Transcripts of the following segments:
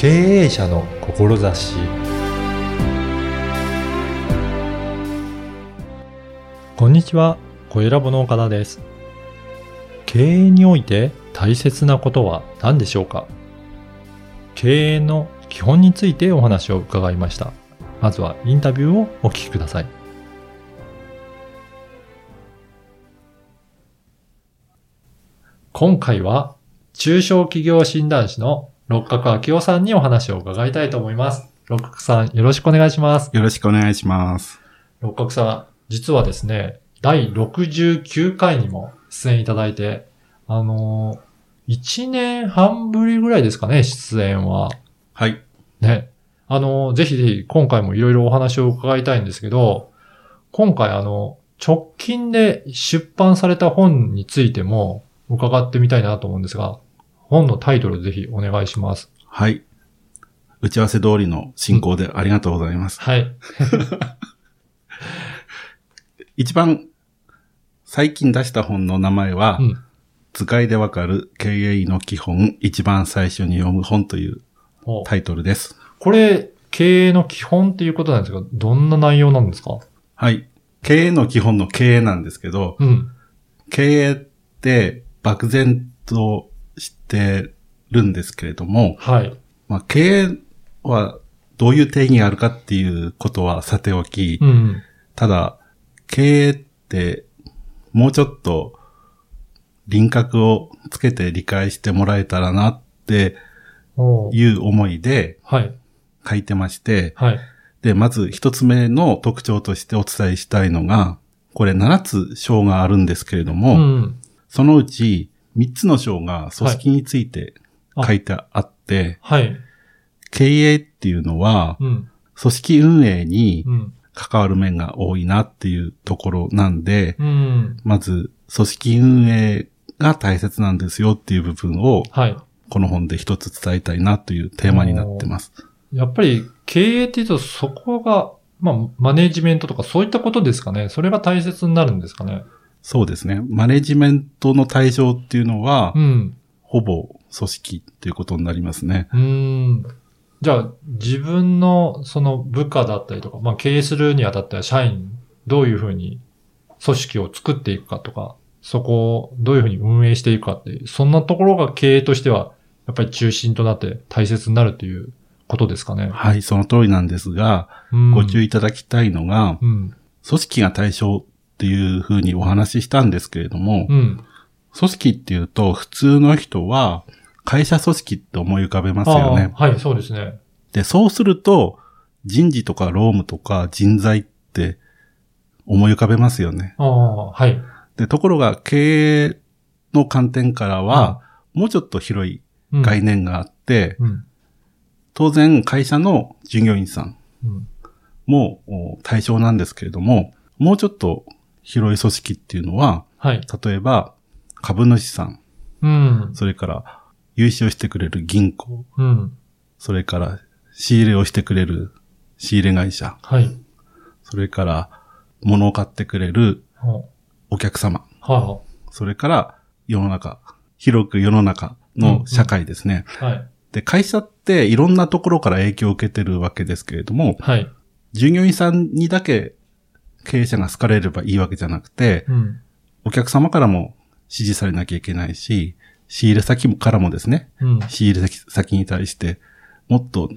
経営者の志こんにちは、小ラボの岡田です。経営において大切なことは何でしょうか？経営の基本についてお話を伺いました。まずはインタビューをお聞きください。今回は中小企業診断士の六角明夫さんにお話を伺いたいと思います。六角さんよろしくお願いします。よろしくお願いします。六角さん、実はですね、第69回にも出演いただいて、あのー、1年半ぶりぐらいですかね、出演は。はい。ね。あのー、ぜひぜひ今回もいろいろお話を伺いたいんですけど、今回あの、直近で出版された本についても伺ってみたいなと思うんですが、本のタイトルぜひお願いします。はい。打ち合わせ通りの進行でありがとうございます。はい。一番最近出した本の名前は、うん。使いでわかる経営の基本、一番最初に読む本というおタイトルです。これ、経営の基本っていうことなんですが、どんな内容なんですか？はい。経営の基本の経営なんですけど、うん。経営って漠然としてるんですけれども、はい。まあ、経営はどういう定義があるかっていうことはさておき、うん。ただ、経営って、もうちょっと、輪郭をつけて理解してもらえたらなっていう思いではい。書いてまして、はい。で、まず一つ目の特徴としてお伝えしたいのが、これ7つ章があるんですけれども、うん。そのうち3つの章が組織について書いてあって、はい。経営っていうのは、うん。組織運営にうん。関わる面が多いなっていうところなんで、うん。まず、組織運営が大切なんですよっていう部分を、はい。この本で一つ伝えたいなというテーマになってます。やっぱり経営って言うとそこが、まあ、マネジメントとかそういったことですかね。それが大切になるんですかね。そうですね。マネジメントの対象っていうのは、うん。ほぼ組織っていうことになりますね。うーん。じゃあ、自分のその部下だったりとか、まあ経営するにあたっては社員、どういうふうに組織を作っていくかとか、そこをどういうふうに運営していくかっていう、そんなところが経営としては、やっぱり中心となって大切になるということですかね。はい、その通りなんですが、うんご注意いただきたいのが、うん。組織が対象っていうふうにお話ししたんですけれども、うん。組織っていうと普通の人は会社組織って思い浮かべますよね。はい、そうですね。で、そうすると人事とか労務とか人材って思い浮かべますよね。ああ、はい。で、ところが経営の観点からは、もうちょっと広いうん概念があって、うん。当然会社の従業員さんうん。もお対象なんですけれども、もうちょっと広い組織っていうのは、はい。例えば株主さん、うん。それから融資をしてくれる銀行、うん。それから仕入れをしてくれる仕入れ会社、はい。それから物を買ってくれるはお客様、はそれから世の中、広く世の中の社会ですね。い。はい。で、会社っていろんなところから影響を受けてるわけですけれども、はい。従業員さんにだけ経営者が好かれればいいわけじゃなくて、うん。お客様からも支持されなきゃいけないし、仕入れ先からもですね、うん。仕入れ先先に対して、もっと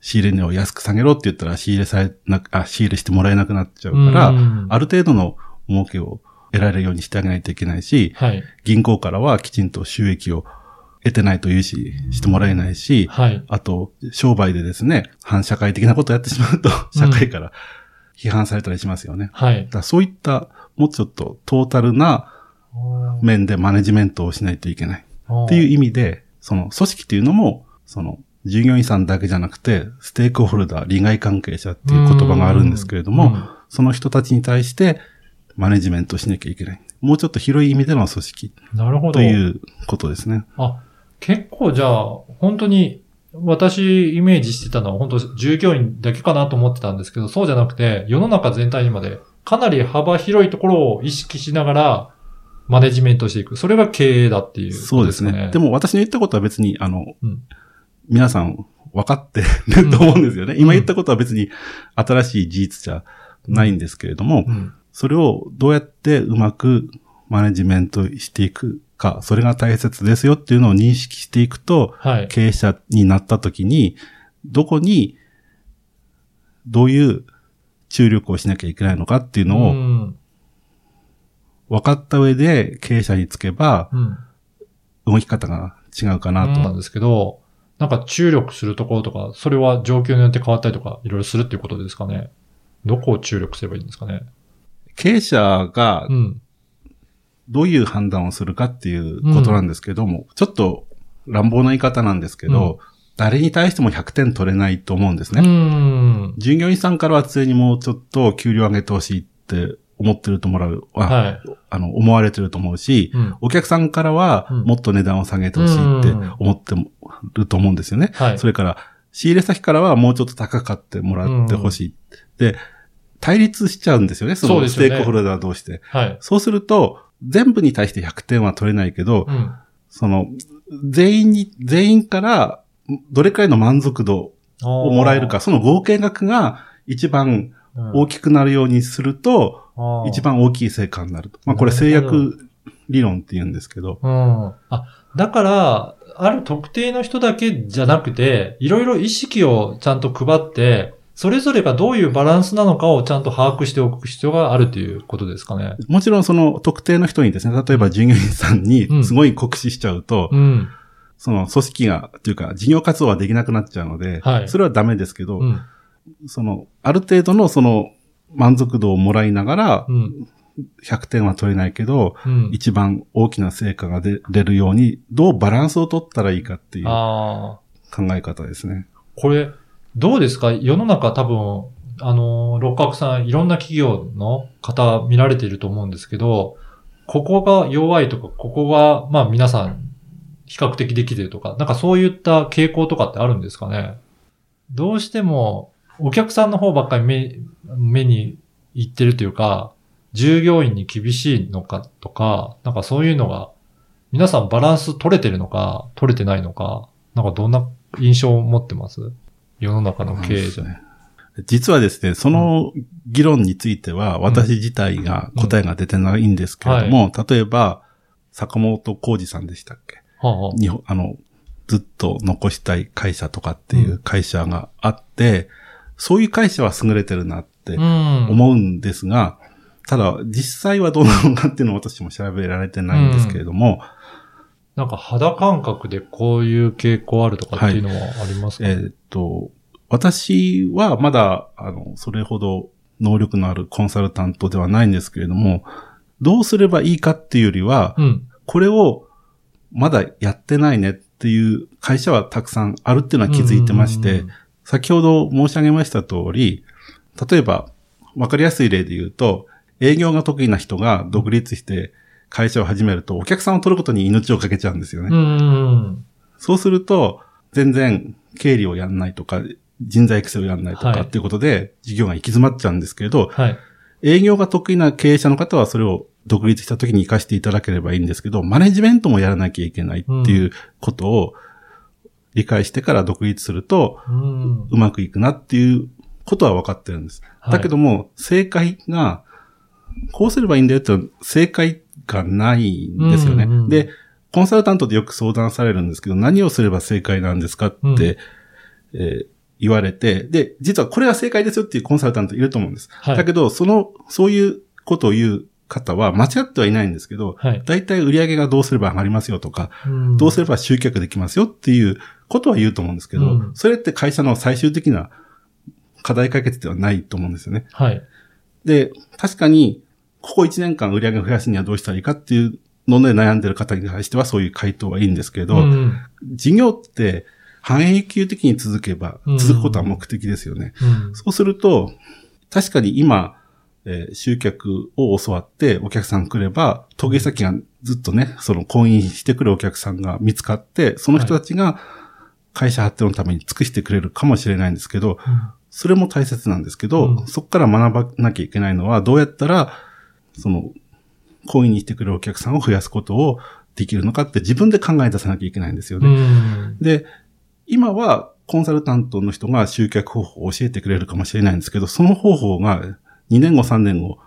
仕入れ値を安く下げろって言ったら仕入れされな、あ、仕入れしてもらえなくなっちゃうから、うんある程度の儲けを得られるようにしてあげないといけないし、はい。銀行からはきちんと収益を得てないと融資してもらえないし、はい。あと、商売でですね、反社会的なことをやってしまうと、社会から批判されたりしますよね。はいだ。そういった、もうちょっとトータルな面でマネジメントをしないといけない。っていう意味で、その組織っていうのも、その従業員さんだけじゃなくて、ステークホルダー、利害関係者っていう言葉があるんですけれども、うんその人たちに対してマネジメントしなきゃいけない。もうちょっと広い意味での組織なるほど。ということですね。あ、結構じゃあ、本当に、私イメージしてたのは本当従業員だけかなと思ってたんですけど、そうじゃなくて、世の中全体にまでかなり幅広いところを意識しながら、マネジメントしていく。それが経営だっていうことそうですね。でも、も私の言ったことは別に、あの、うん皆さん分かってる と思うんですよね。今言ったことは別に新しい事実じゃないんですけれども、うん。それをどうやってうまくマネジメントしていくか、それが大切ですよっていうのを認識していくと、はい。経営者になった時に、どこに、どういう注力をしなきゃいけないのかっていうのをうん。分かった上で経営者につけば、うん。動き方が違うかなと。なんですけど、なんか注力するところとか、それは状況によって変わったりとか、いろいろするっていうことですかね。どこを注力すればいいんですかね。経営者がうん。どういう判断をするかっていうことなんですけども、ちょっと乱暴な言い方なんですけど、誰に対しても100点取れないと思うんですうね。ん。従業員さんからは常にもうちょっと給料上げてほしいって思ってるともらう、あはい。あの、思われてると思うし、うん。お客さんからはうんもっと値段を下げてほしいって思ってると思うんですよね。はい。それから、仕入れ先からはもうちょっと高く買ってもらってほしい。で、対立しちゃうんですよね、そのステークホルダー同士で。はい。そうすると、全部に対して100点は取れないけど、うん。その、全員に、全員から、どれくらいの満足度をもらえるか、その合計額が一番大きくなるようにすると、一番。番大きい成果になると。まあこれ制約理論って言うんですけど、うん。あ、だから、ある特定の人だけじゃなくて、いろいろ意識をちゃんと配って、それぞれがどういうバランスなのかをちゃんと把握しておく必要があるということですかね。もちろんその特定の人にですね、例えば従業員さんにすごい酷使しちゃうと、うん。その組織が、というか事業活動はできなくなっちゃうので、はいそれはダメですけど、うん。その、ある程度のその満足度をもらいながらう、ん。100点は取れないけど、うん。一番大きな成果が出れるように、どうバランスを取ったらいいかっていう考。え方ですね。これ、どうですか？世の中多分、あの、六角さん、いろんな企業の方見られていると思うんですけど、ここが弱いとか、ここが、まあ皆さん、比較的できてるとか、なんかそういった傾向とかってあるんですかね？どうしても、お客さんの方ばっかり目、目に行ってるというか、従業員に厳しいのかとか、なんかそういうのが、皆さんバランス取れてるのか、取れてないのか、なんかどんな印象を持ってます？世の中の経営。者。ね。実はですね、その議論については、私自体が答えが出てないんですけれども、例えば、坂本浩二さんでしたっけ？はあはあ。日本、あの、ずっと残したい会社とかっていう会社があって、そういう会社は優れてるなってうん。思うんですが、ただ、実際はどうなのかっていうのを私も調べられてないんですけれども、なんか肌感覚でこういう傾向あるとかっていうのはありますか、えーっと、私はまだ、あの、それほど能力のあるコンサルタントではないんですけれども、どうすればいいかっていうよりは、うん。これをまだやってないねっていう会社はたくさんあるっていうのは気づいてまして、うん先ほど申し上げました通り、例えば、わかりやすい例で言うと、営業が得意な人が独立して会社を始めると、お客さんを取ることに命をかけちゃうんですよね。うん。そうすると、全然経理をやんないとか、人材育成をやんないとはいかっていうことで、事業が行き詰まっちゃうんですけれど、はい。営業が得意な経営者の方はそれを独立した時に活かしていただければいいんですけど、マネジメントもやらなきゃいけないっていうことを理解してから独立すると、うまくいくなっていうことは分かってるんです。はいだけども、正解が、こうすればいいんだよって正解がないんですよね。うんうんで、コンサルタントでよく相談されるんですけど、何をすれば正解なんですかって、うんえー言われて、で、実はこれが正解ですよっていうコンサルタントいると思うんです。はいだけど、その、そういうことを言う方は間違ってはいないんですけど、はい。大体売り上げがどうすれば上がりますよとか、うんどうすれば集客できますよっていうことは言うと思うんですけど、うんそれって会社の最終的な課題解決ではないと思うんですよね。はい。で、確かに、ここ1年間売り上げを増やすにはどうしたらいいかっていうので悩んでる方に対してはそういう回答はいいんですけど、うん。事業って半永久的に続けばうん、続くことは目的ですよね。うん。そうすると、確かに今、えー集客を教わってお客さん来れば、陶芸先がずっとね、その婚姻してくるお客さんが見つかって、その人たちが会社発展のために尽くしてくれるかもしれないんですけど、それも大切なんですけど、うん。そこから学ばなきゃいけないのは、どうやったら、その、婚姻にしてくれるお客さんを増やすことをできるのかって自分で考え出さなきゃいけないんですようね。ん。で、今は、コンサルタントの人が集客方法を教えてくれるかもしれないんですけど、その方法が2年後、3年後、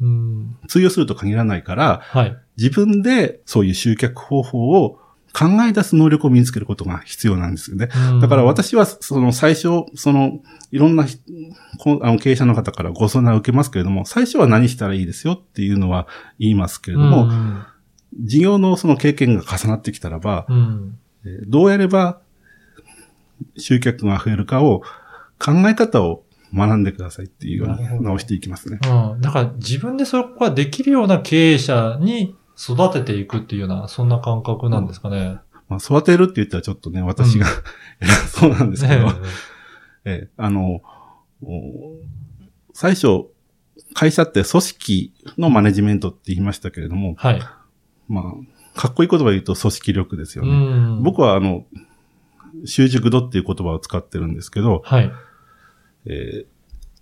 うん。通用すると限らないから、はい。自分でそういう集客方法を考え出す能力を身につけることが必要なんですよね。だから私は、その最初、その、いろんなあの経営者の方からご相談を受けますけれども、最初は何したらいいですよっていうのは言いますけれども、うん事業のその経験が重なってきたらば、どうやれば集客が増えるかを考え方を学んでくださいっていうような直していきますね。うん。だから自分でそこができるような経営者に育てていくっていうような、そんな感覚なんですかね。まあ、育てるって言ったらちょっとね、私が、偉そうなんですけど、ねえーあの、お最初、会社って組織のマネジメントって言いましたけれども、はい。まあ、かっこいい言葉で言うと組織力ですようね。ん。僕はあの、習熟度っていう言葉を使ってるんですけど、はい。えー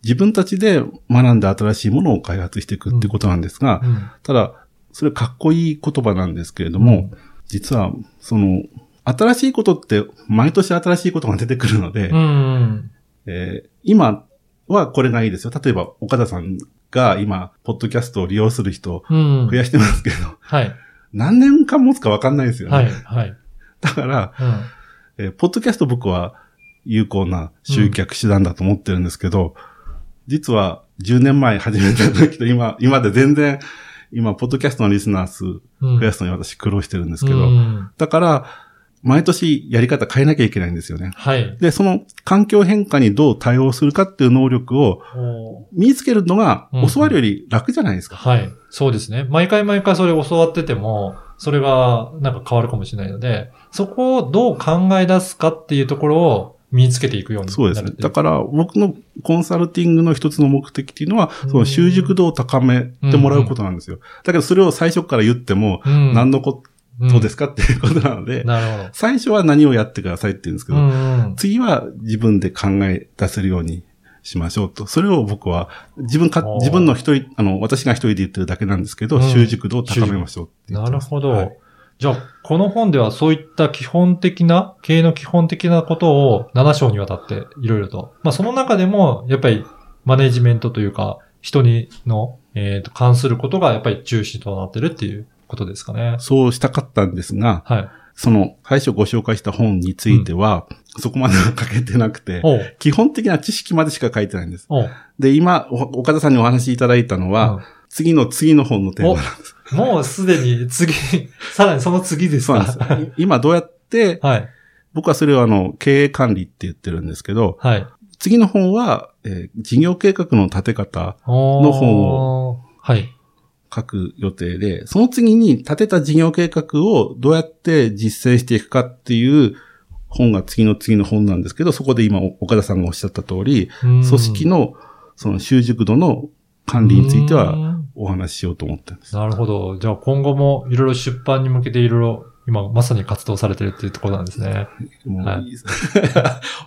自分たちで学んで新しいものを開発していくってことなんですが、うんただ、それかっこいい言葉なんですけれども、実は、その、新しいことって、毎年新しいことが出てくるので、うん。えー今はこれがいいですよ。例えば、岡田さんが今、ポッドキャストを利用する人。増やしてますけど、はい。何年間持つかわかんないですよね。はい。はい。だから、うん。えーポッドキャスト僕は有効な集客手段だと思ってるんですけど、実は10年前始めた時と今、今で全然、今、ポッドキャストのリスナー数うん。増やすのに私苦労してるんですけど、うんだから、毎年やり方変えなきゃいけないんですよね。はい。で、その環境変化にどう対応するかっていう能力を身につけるのがうん教わるより楽じゃないですか。はい。そうですね。毎回毎回それ教わってても、それがなんか変わるかもしれないので、そこをどう考え出すかっていうところを身につけていくようになるそうですね。だかから僕のコンサルティングの一つの目的っていうのは、うんその習熟度を高めてもらうことなんですよ。だけどそれを最初から言っても、うん、何のことですかっていうことなので、最初は何をやってくださいって言うんですけど。次は自分で考え出せるようにしましょうと。それを僕は自分か自分の一人、あの、私が一人で言ってるだけなんですけど、うん習熟度を高めましょうなるほど。じゃあ、この本ではそういった基本的な、経営の基本的なことを7章にわたっていろいろと。まあその中でも、やっぱりマネジメントというか、人にの、えーと、関することがやっぱり中心となってるっていうことですかね。そうしたかったんですが、はい。その、最初ご紹介した本については、そこまでは書けてなくて、基本的な知識までしか書いてないんです。で、今、お岡田さんにお話しいただいたのは、次の次の本のテーマなんです。うんもうすでに次、さらにその次ですそうかなんです。い今どうやって、はい。僕はそれをあの、経営管理って言ってるんですけど、はい。次の本は、えー事業計画の立て方のの本を。はい。書く予定で、その次に立てた事業計画をどうやって実践していくかっていう本が次の次の本なんですけど、そこで今岡田さんがおっしゃった通り、組組織のその習熟度の管理についてはうんお話ししようと思ってるんです。なるほど。じゃあ今後もいろいろ出版に向けていろいろ今まさに活動されてるっていうところなんですね。はい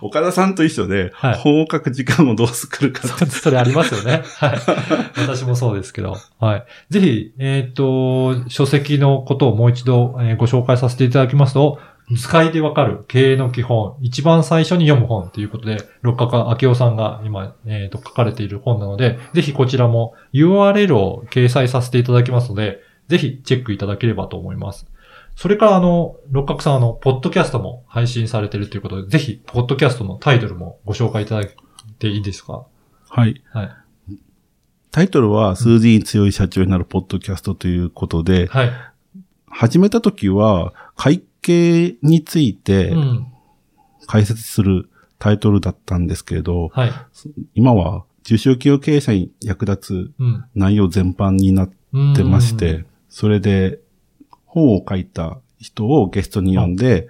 岡田さんと一緒で、はい本を書く時間をどう作るかってそれありますよね。はい。私もそうですけど。はい。ぜひ、えっ、と、書籍のことをもう一度、えーご紹介させていただきますと、使いでわかる経営の基本、一番最初に読む本ということで、六角明夫さんが今、えーと書かれている本なので、ぜひこちらも URL を掲載させていただきますので、ぜひチェックいただければと思います。それからあの、六角さんあの、ポッドキャストも配信されているということで、ぜひ、ポッドキャストのタイトルもご紹介いただいていいですか？はい。はい。タイトルは、数字に強い社長になるポッドキャストということで、はい。始めた時は、会計についてうん。解説するタイトルだったんですけれど、はい。今は中小企業経営者に役立つうん。内容全般になっうんてまし。て、それで本を書いた人をゲストに呼んで、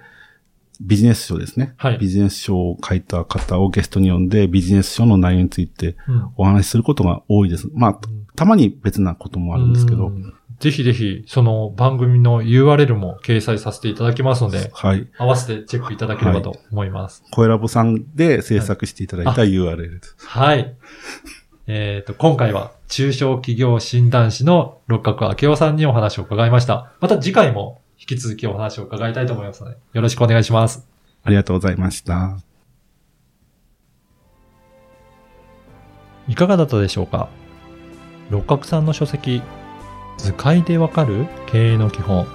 ビジネス書ですね。はいビジネス書を書いた方をゲストに呼んで、ビジネス書の内容についてうん。お話しすることが多いです。まあ、たまに別なこともあるんですけどう、んぜひぜひ、その番組の URL も掲載させていただきますので、はい。合わせてチェックいただければと思います。はい、コエラボさんで制作していただいた URL です。はい。えっ、ー、と、今回は中小企業診断士の六角明夫さんにお話を伺いました。また次回も引き続きお話を伺いたいと思いますので、よろしくお願いします。ありがとうございました。いかがだったでしょうか？六角さんの書籍、図解でわかる経営の基本、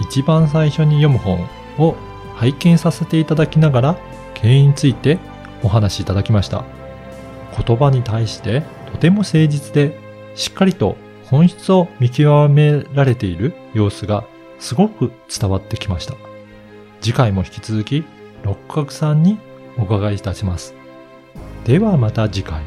一番最初に読む本を拝見させていただきながら経営についてお話しいただきました。言葉に対してとても誠実でしっかりと本質を見極められている様子がすごく伝わってきました。次回も引き続き六角さんにお伺いいたします。ではまた次回。